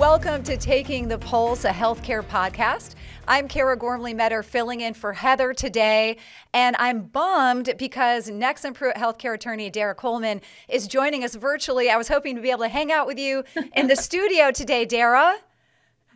Welcome to Taking the Pulse, a healthcare podcast. I'm Kara Gormley Metter filling in for Heather today, and I'm bummed because Nexsen Pruet healthcare attorney Dara Coleman is joining us virtually. I was hoping to be able to hang out with you in the studio today, Dara.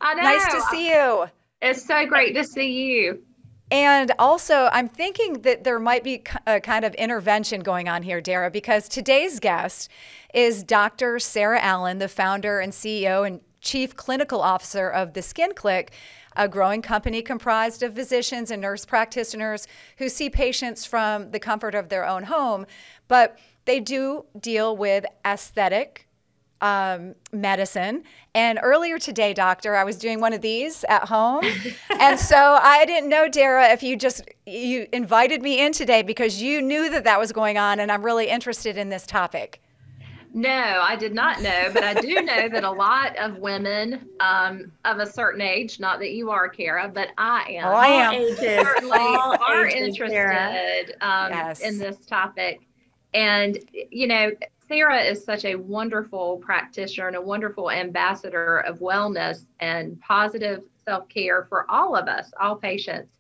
I know. Nice to see you. It's so great to see you. And also, I'm thinking that there might be a kind of intervention going on here, Dara, because today's guest is Dr. Sarah Allen, the founder and CEO and Chief Clinical Officer of the Skin Clique, a growing company comprised of physicians and nurse practitioners who see patients from the comfort of their own home. But they do deal with aesthetic um, medicine. And earlier today, doctor, I was doing one of these at home. and so I didn't know, Dara, if you just you invited me in today because you knew that that was going on and I'm really interested in this topic. No, I did not know, but I do know that a lot of women um, of a certain age, not that you are, Kara, but I am. Oh, I am. Ages, certainly All are ages, interested um, yes. in this topic. And, you know, Sarah is such a wonderful practitioner and a wonderful ambassador of wellness and positive self care for all of us, all patients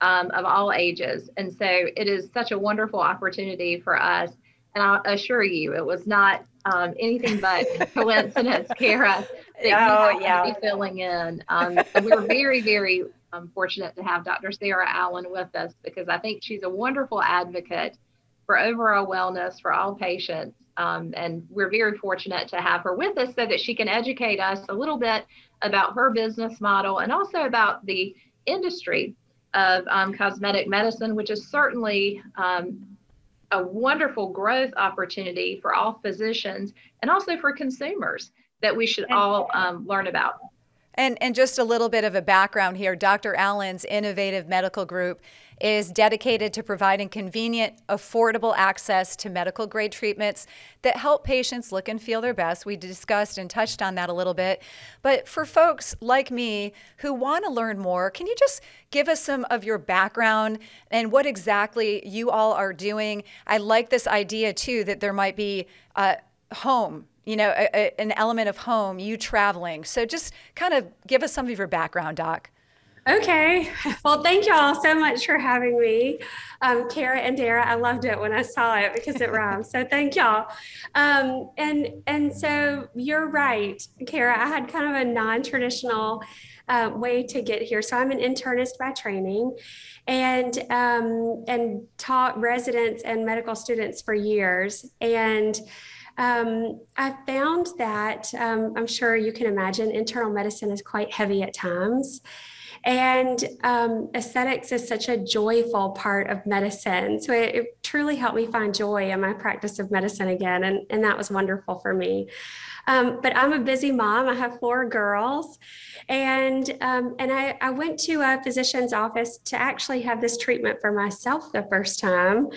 um, of all ages. And so it is such a wonderful opportunity for us. And I'll assure you, it was not um, anything but coincidence, Kara, that oh, you yeah. to be filling in. Um, we're very, very um, fortunate to have Dr. Sarah Allen with us because I think she's a wonderful advocate for overall wellness for all patients. Um, and we're very fortunate to have her with us so that she can educate us a little bit about her business model and also about the industry of um, cosmetic medicine, which is certainly um, a wonderful growth opportunity for all physicians and also for consumers that we should all um, learn about. And, and just a little bit of a background here Dr. Allen's innovative medical group is dedicated to providing convenient, affordable access to medical grade treatments that help patients look and feel their best. We discussed and touched on that a little bit. But for folks like me who want to learn more, can you just give us some of your background and what exactly you all are doing? I like this idea too that there might be a home you know, a, a, an element of home, you traveling. So just kind of give us some of your background, Doc. Okay. Well, thank you all so much for having me. Um, Kara and Dara, I loved it when I saw it because it rhymes. So thank y'all. Um, and and so you're right, Kara. I had kind of a non-traditional uh, way to get here. So I'm an internist by training, and um, and taught residents and medical students for years. And um, I found that um, I'm sure you can imagine internal medicine is quite heavy at times. And um, aesthetics is such a joyful part of medicine. So it, it, truly helped me find joy in my practice of medicine again. And, and that was wonderful for me. Um, but I'm a busy mom. I have four girls. And, um, and I, I went to a physician's office to actually have this treatment for myself the first time.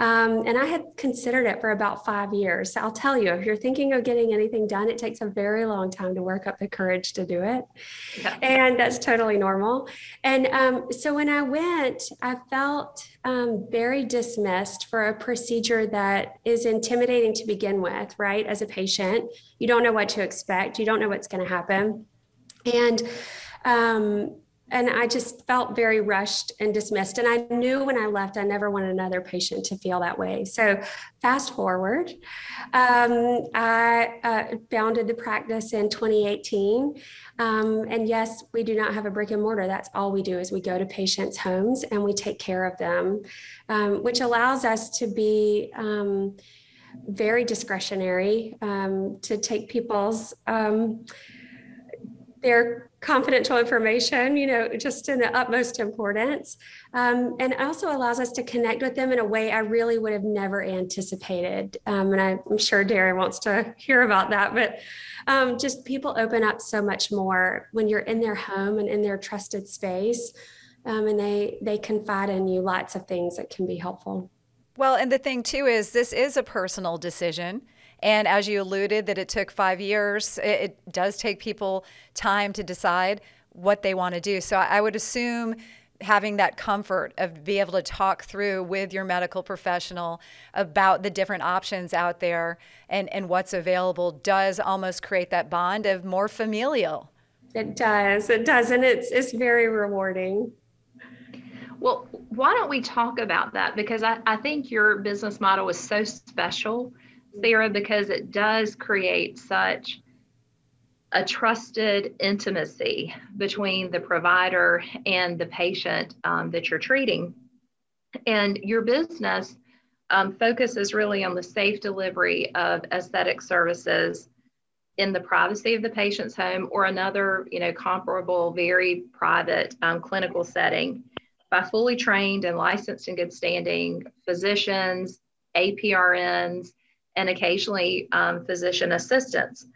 Um, and I had considered it for about five years. So I'll tell you, if you're thinking of getting anything done, it takes a very long time to work up the courage to do it. Yeah. And that's totally normal. And um, so when I went, I felt um, very dismissed for a procedure that is intimidating to begin with, right? As a patient, you don't know what to expect, you don't know what's going to happen. And um, and I just felt very rushed and dismissed. And I knew when I left, I never wanted another patient to feel that way. So, fast forward, um, I uh, founded the practice in 2018. Um, and yes, we do not have a brick and mortar. That's all we do is we go to patients' homes and we take care of them, um, which allows us to be um, very discretionary um, to take people's um, their confidential information, you know, just in the utmost importance. Um, and also allows us to connect with them in a way I really would have never anticipated. Um, and I, am sure Darren wants to hear about that, but um, just people open up so much more when you're in their home and in their trusted space. Um, and they they confide in you lots of things that can be helpful. Well, and the thing too is this is a personal decision. And as you alluded, that it took five years, it, it does take people time to decide what they want to do. So I would assume having that comfort of be able to talk through with your medical professional about the different options out there and, and what's available does almost create that bond of more familial. It does. It does. And it's it's very rewarding. Well, why don't we talk about that? Because I, I think your business model is so special, Sarah, because it does create such a trusted intimacy between the provider and the patient um, that you're treating. And your business um, focuses really on the safe delivery of aesthetic services in the privacy of the patient's home or another, you know, comparable, very private um, clinical setting by fully trained and licensed in good standing physicians, APRNs, and occasionally um, physician assistants.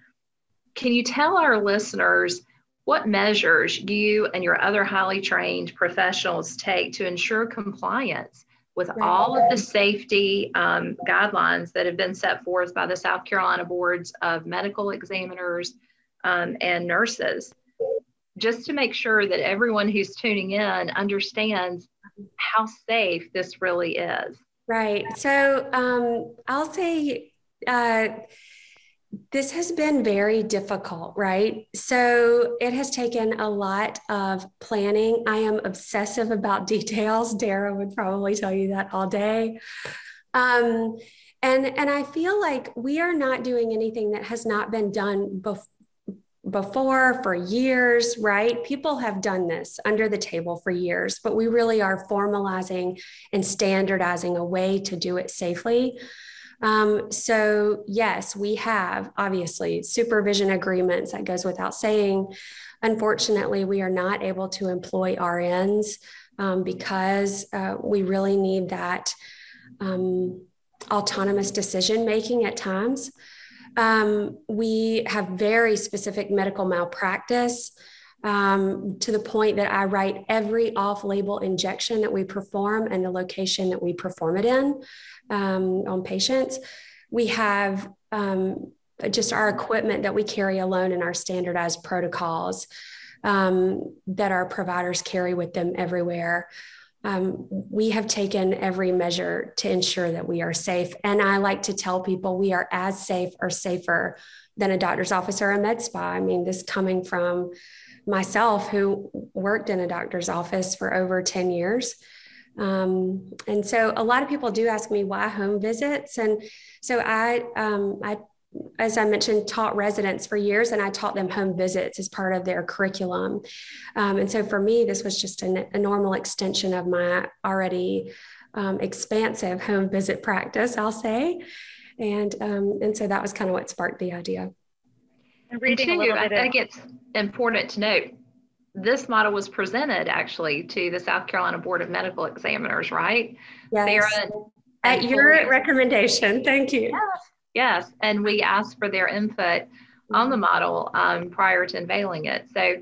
Can you tell our listeners what measures you and your other highly trained professionals take to ensure compliance with all of the safety um, guidelines that have been set forth by the South Carolina boards of medical examiners um, and nurses? Just to make sure that everyone who's tuning in understands how safe this really is. Right. So um, I'll say uh, this has been very difficult, right? So it has taken a lot of planning. I am obsessive about details. Dara would probably tell you that all day. Um, and and I feel like we are not doing anything that has not been done before before for years, right? People have done this under the table for years, but we really are formalizing and standardizing a way to do it safely. Um, so, yes, we have obviously supervision agreements, that goes without saying. Unfortunately, we are not able to employ RNs um, because uh, we really need that um, autonomous decision making at times. Um, we have very specific medical malpractice um, to the point that I write every off label injection that we perform and the location that we perform it in um, on patients. We have um, just our equipment that we carry alone in our standardized protocols um, that our providers carry with them everywhere. Um, we have taken every measure to ensure that we are safe. And I like to tell people we are as safe or safer than a doctor's office or a med spa. I mean, this coming from myself, who worked in a doctor's office for over 10 years. Um, and so a lot of people do ask me why home visits. And so I, um, I, as I mentioned, taught residents for years and I taught them home visits as part of their curriculum. Um, and so for me, this was just a, a normal extension of my already um, expansive home visit practice, I'll say. And, um, and so that was kind of what sparked the idea. And reading and two, I think it's important to note this model was presented actually to the South Carolina Board of Medical Examiners, right? Yes. Sarah, At your recommendation. Thank you. Yes. Yes. And we asked for their input on the model um, prior to unveiling it. So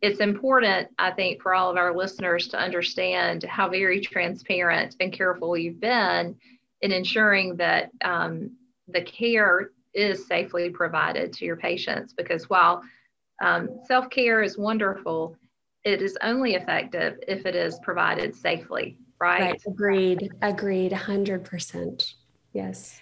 it's important, I think, for all of our listeners to understand how very transparent and careful you've been in ensuring that um, the care is safely provided to your patients. Because while um, Self care is wonderful. It is only effective if it is provided safely, right? Right. Agreed. Agreed. 100%. Yes.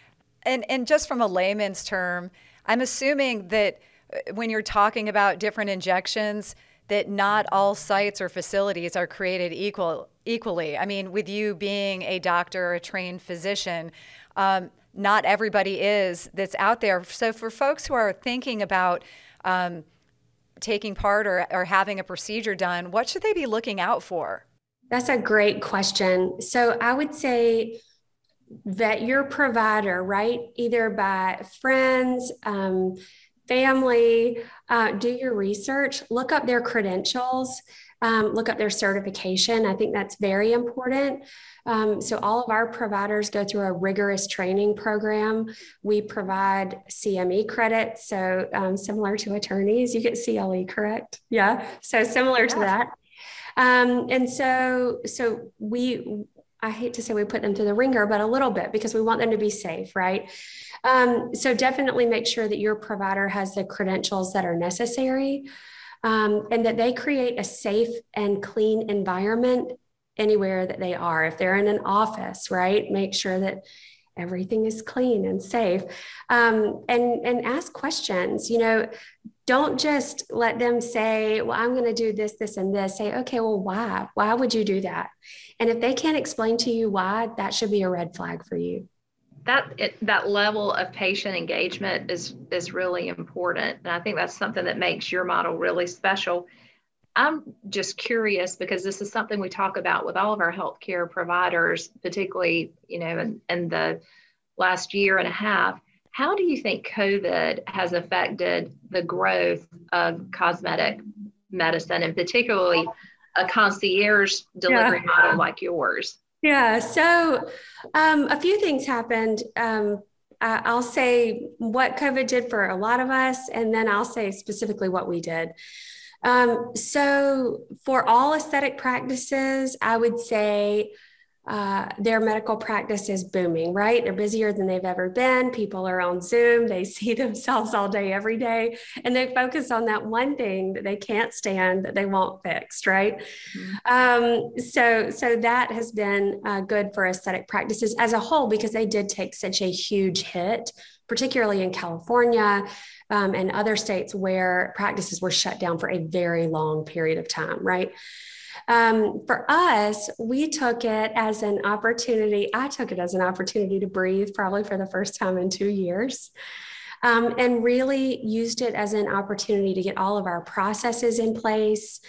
And, and just from a layman's term, I'm assuming that uh, when you're talking about different injections, that not all sites or facilities are created equal equally. I mean, with you being a doctor, a trained physician, um, not everybody is that's out there. So for folks who are thinking about um, taking part or, or having a procedure done, what should they be looking out for? That's a great question. So I would say vet your provider, right? Either by friends, um, family, uh, do your research, look up their credentials, um, look up their certification. I think that's very important. Um, so, all of our providers go through a rigorous training program. We provide CME credits. So, um, similar to attorneys, you get CLE, correct? Yeah. So, similar to that. Um, and so, so we, I hate to say we put them through the ringer, but a little bit because we want them to be safe, right? Um, so definitely make sure that your provider has the credentials that are necessary. um, and that they create a safe and clean environment anywhere that they are. If they're in an office, right, make sure that everything is clean and safe. Um, and and ask questions you know don't just let them say well i'm going to do this this and this. Say okay well why? Why would you do that? And if they can't explain to you why that should be a red flag for you. That it, that level of patient engagement is is really important. And i think that's something that makes your model really special i'm just curious because this is something we talk about with all of our healthcare providers particularly you know in, in the last year and a half how do you think covid has affected the growth of cosmetic medicine and particularly a concierge delivery yeah. model like yours yeah. So um, a few things happened. Um, I'll say what COVID did for a lot of us, and then I'll say specifically what we did. Um, so, for all aesthetic practices, I would say uh, their medical practice is booming, right? They're busier than they've ever been. People are on Zoom. They see themselves all day, every day, and they focus on that one thing that they can't stand that they want fixed, right? Mm-hmm. Um, so, so that has been uh, good for aesthetic practices as a whole because they did take such a huge hit, particularly in California. Um, and other states where practices were shut down for a very long period of time, right? Um, for us, we took it as an opportunity. I took it as an opportunity to breathe, probably for the first time in two years. Um, and really used it as an opportunity to get all of our processes in place,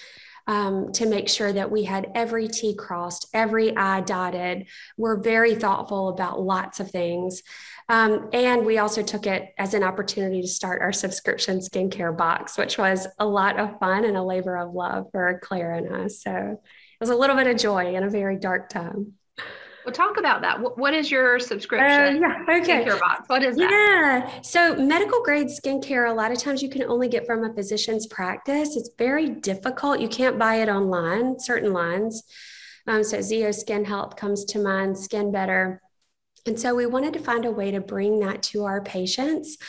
um, to make sure that we had every T crossed, every I dotted. We're very thoughtful about lots of things. Um, and we also took it as an opportunity to start our subscription skincare box, which was a lot of fun and a labor of love for Claire and us. So it was a little bit of joy in a very dark time. Well, talk about that. what is your subscription? Uh, yeah, okay. Skincare box. What is that? Yeah. So medical grade skincare, a lot of times you can only get from a physician's practice. It's very difficult. You can't buy it online, certain lines. Um, so ZO Skin Health comes to mind, Skin Better. And so we wanted to find a way to bring that to our patients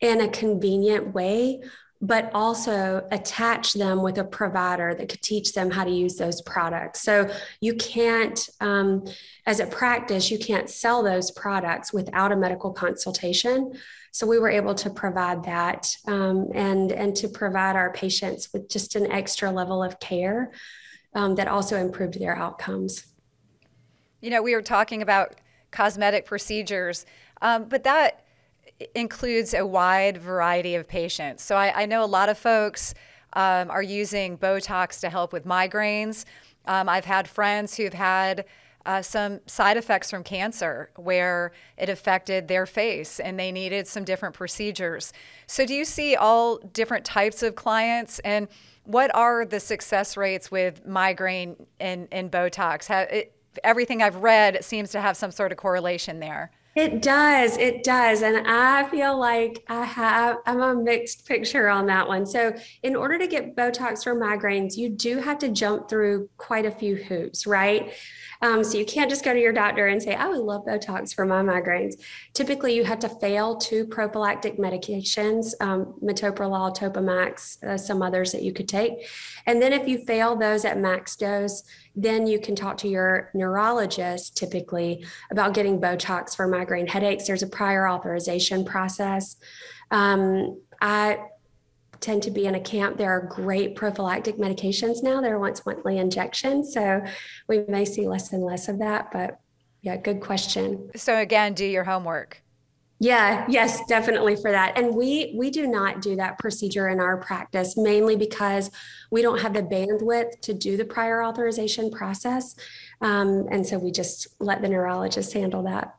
in a convenient way, but also attach them with a provider that could teach them how to use those products. So you can't, um, as a practice, you can't sell those products without a medical consultation. So we were able to provide that um, and, and to provide our patients with just an extra level of care um, that also improved their outcomes. You know, we were talking about cosmetic procedures, um, but that includes a wide variety of patients. So I, I know a lot of folks um, are using Botox to help with migraines. Um, I've had friends who've had uh, some side effects from cancer where it affected their face and they needed some different procedures. So, do you see all different types of clients? And what are the success rates with migraine and, and Botox? Everything I've read seems to have some sort of correlation there. It does. It does. And I feel like I have, I'm a mixed picture on that one. So, in order to get Botox for migraines, you do have to jump through quite a few hoops, right? Um, so you can't just go to your doctor and say, I would love Botox for my migraines. Typically, you have to fail two prophylactic medications, um, metoprolol, Topamax, uh, some others that you could take. And then if you fail those at max dose, then you can talk to your neurologist typically about getting Botox for migraine headaches. There's a prior authorization process. Um, I tend to be in a camp. There are great prophylactic medications now. There are once monthly injections. So we may see less and less of that. But yeah, good question. So again, do your homework. Yeah, yes, definitely for that. And we we do not do that procedure in our practice mainly because we don't have the bandwidth to do the prior authorization process. Um, and so we just let the neurologist handle that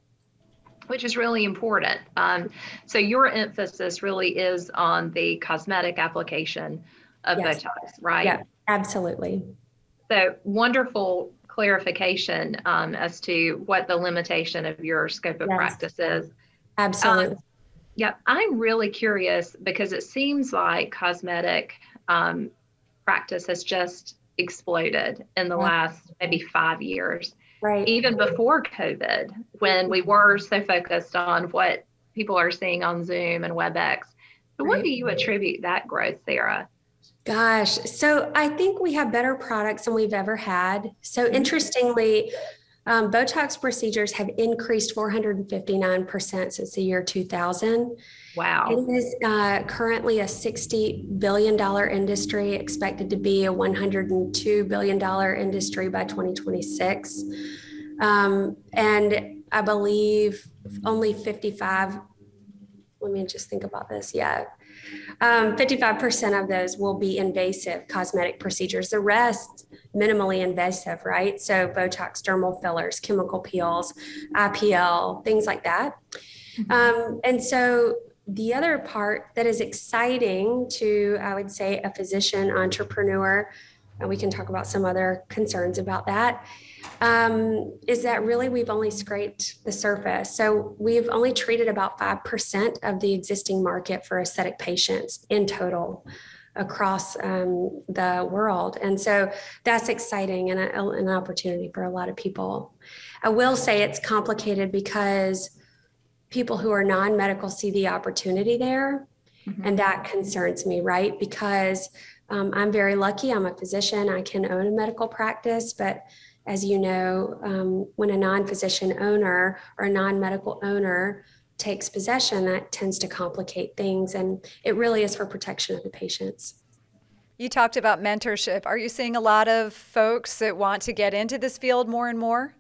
which is really important. Um, so your emphasis really is on the cosmetic application of yes. Botox, right? Yeah, absolutely. So wonderful clarification um, as to what the limitation of your scope of yes. practice is. Absolutely. Um, yeah, I'm really curious because it seems like cosmetic um, practice has just exploded in the last maybe five years right. even before COVID, when we were so focused on what people are seeing on Zoom and WebEx. So, what do you attribute that growth, Sarah? Gosh, so I think we have better products than we've ever had. So mm-hmm. interestingly, um, Botox procedures have increased 459% since the year 2000. Wow. It is uh, currently a $60 billion industry, expected to be a $102 billion industry by 2026. Um, and I believe only 55, let me just think about this. Yeah. Um, 55% of those will be invasive cosmetic procedures. The rest, minimally invasive, right? So Botox, dermal fillers, chemical peels, IPL, things like that. Mm-hmm. Um, and so the other part that is exciting to, I would say, a physician entrepreneur, we can talk about some other concerns about that, um, is that really we've only scraped the surface. So we've only treated about 5% of the existing market for aesthetic patients in total across um, the world. And so that's exciting and a, an opportunity for a lot of people. I will say it's complicated because people who are non medical see the opportunity there. Mm-hmm. And that concerns me, right? Because um, I'm very lucky. I'm a physician. I can own a medical practice, but as you know, um, when a non physician owner or a non medical owner takes possession, that tends to complicate things. And it really is for protection of the patients. You talked about mentorship. Are you seeing a lot of folks that want to get into this field more and more?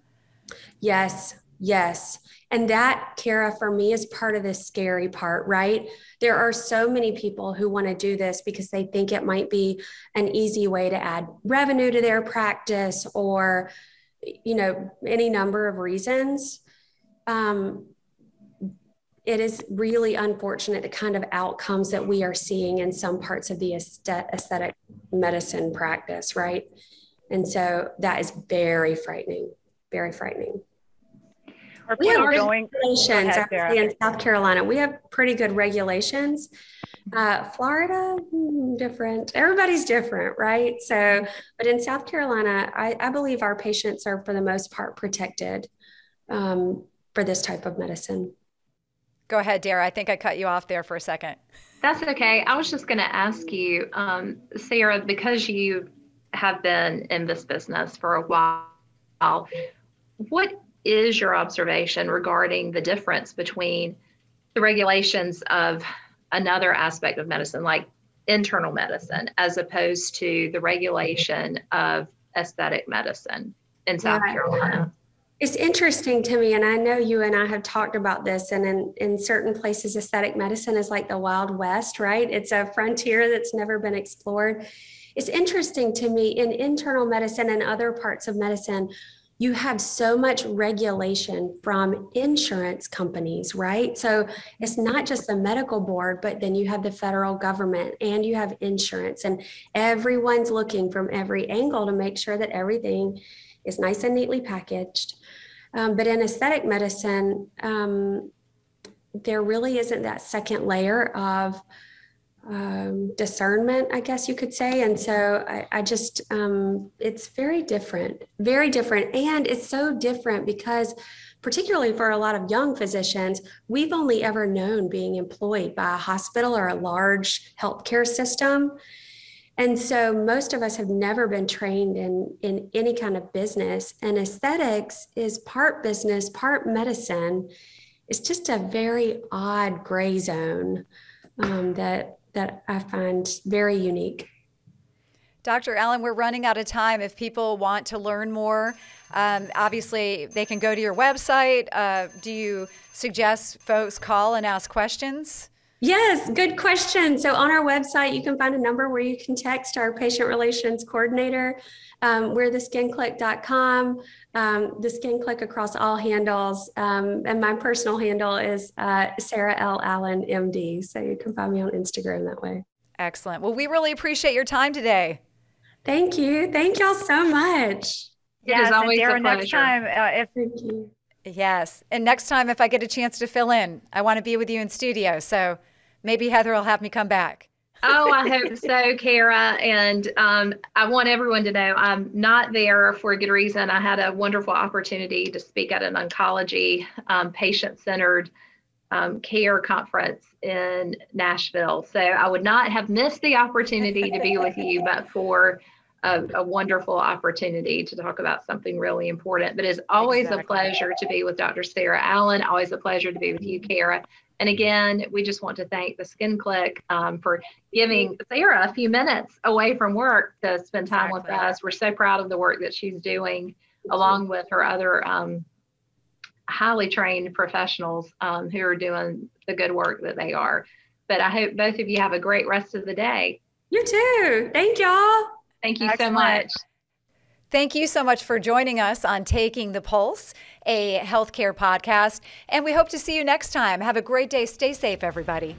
Yes, yes. And that, Kara, for me is part of the scary part, right? There are so many people who want to do this because they think it might be an easy way to add revenue to their practice or, you know, any number of reasons. Um, it is really unfortunate the kind of outcomes that we are seeing in some parts of the aesthetic medicine practice, right? And so that is very frightening, very frightening. Are we have going, regulations ahead, in South Carolina. We have pretty good regulations. Uh, Florida, hmm, different. Everybody's different, right? So, but in South Carolina, I, I believe our patients are for the most part protected um, for this type of medicine. Go ahead, Dara. I think I cut you off there for a second. That's okay. I was just going to ask you, um, Sarah, because you have been in this business for a while, what is your observation regarding the difference between the regulations of another aspect of medicine, like internal medicine, as opposed to the regulation of aesthetic medicine in South yeah. Carolina? It's interesting to me, and I know you and I have talked about this, and in, in certain places, aesthetic medicine is like the Wild West, right? It's a frontier that's never been explored. It's interesting to me in internal medicine and other parts of medicine, you have so much regulation from insurance companies, right? So it's not just the medical board, but then you have the federal government and you have insurance, and everyone's looking from every angle to make sure that everything is nice and neatly packaged. Um, but in aesthetic medicine, um, there really isn't that second layer of um, discernment, I guess you could say. And so I, I just, um, it's very different, very different. And it's so different because, particularly for a lot of young physicians, we've only ever known being employed by a hospital or a large healthcare system. And so most of us have never been trained in, in any kind of business. And aesthetics is part business, part medicine. It's just a very odd gray zone um, that that I find very unique. Dr. Allen, we're running out of time. If people want to learn more, um, obviously they can go to your website. Uh, do you suggest folks call and ask questions? Yes, good question. So on our website, you can find a number where you can text our patient relations coordinator. Um, we're theskinclique.com, um, the skin clique across all handles. Um, and my personal handle is uh, Sarah L. Allen, MD. So you can find me on Instagram that way. Excellent. Well, we really appreciate your time today. Thank you. Thank y'all so much. Yes, it is always and Darren, next time, uh, if, Thank you. Yes. And next time, if I get a chance to fill in, I want to be with you in studio. So maybe Heather will have me come back. oh, I hope so, Kara. And um, I want everyone to know I'm not there for a good reason. I had a wonderful opportunity to speak at an oncology um, patient centered um, care conference in Nashville. So I would not have missed the opportunity to be with you, but for a, a, wonderful opportunity to talk about something really important. But it's always exactly. a pleasure to be with Dr. Sarah Allen. Always a pleasure to be with you, Kara. And again, we just want to thank the Skin Clique um, for giving Sarah a few minutes away from work to spend time exactly. with us. We're so proud of the work that she's doing, along with her other um, highly trained professionals um, who are doing the good work that they are. But I hope both of you have a great rest of the day. You too. Thank y'all. Thank you Excellent. so much. Thank you so much for joining us on Taking the Pulse, a healthcare podcast. And we hope to see you next time. Have a great day. Stay safe, everybody.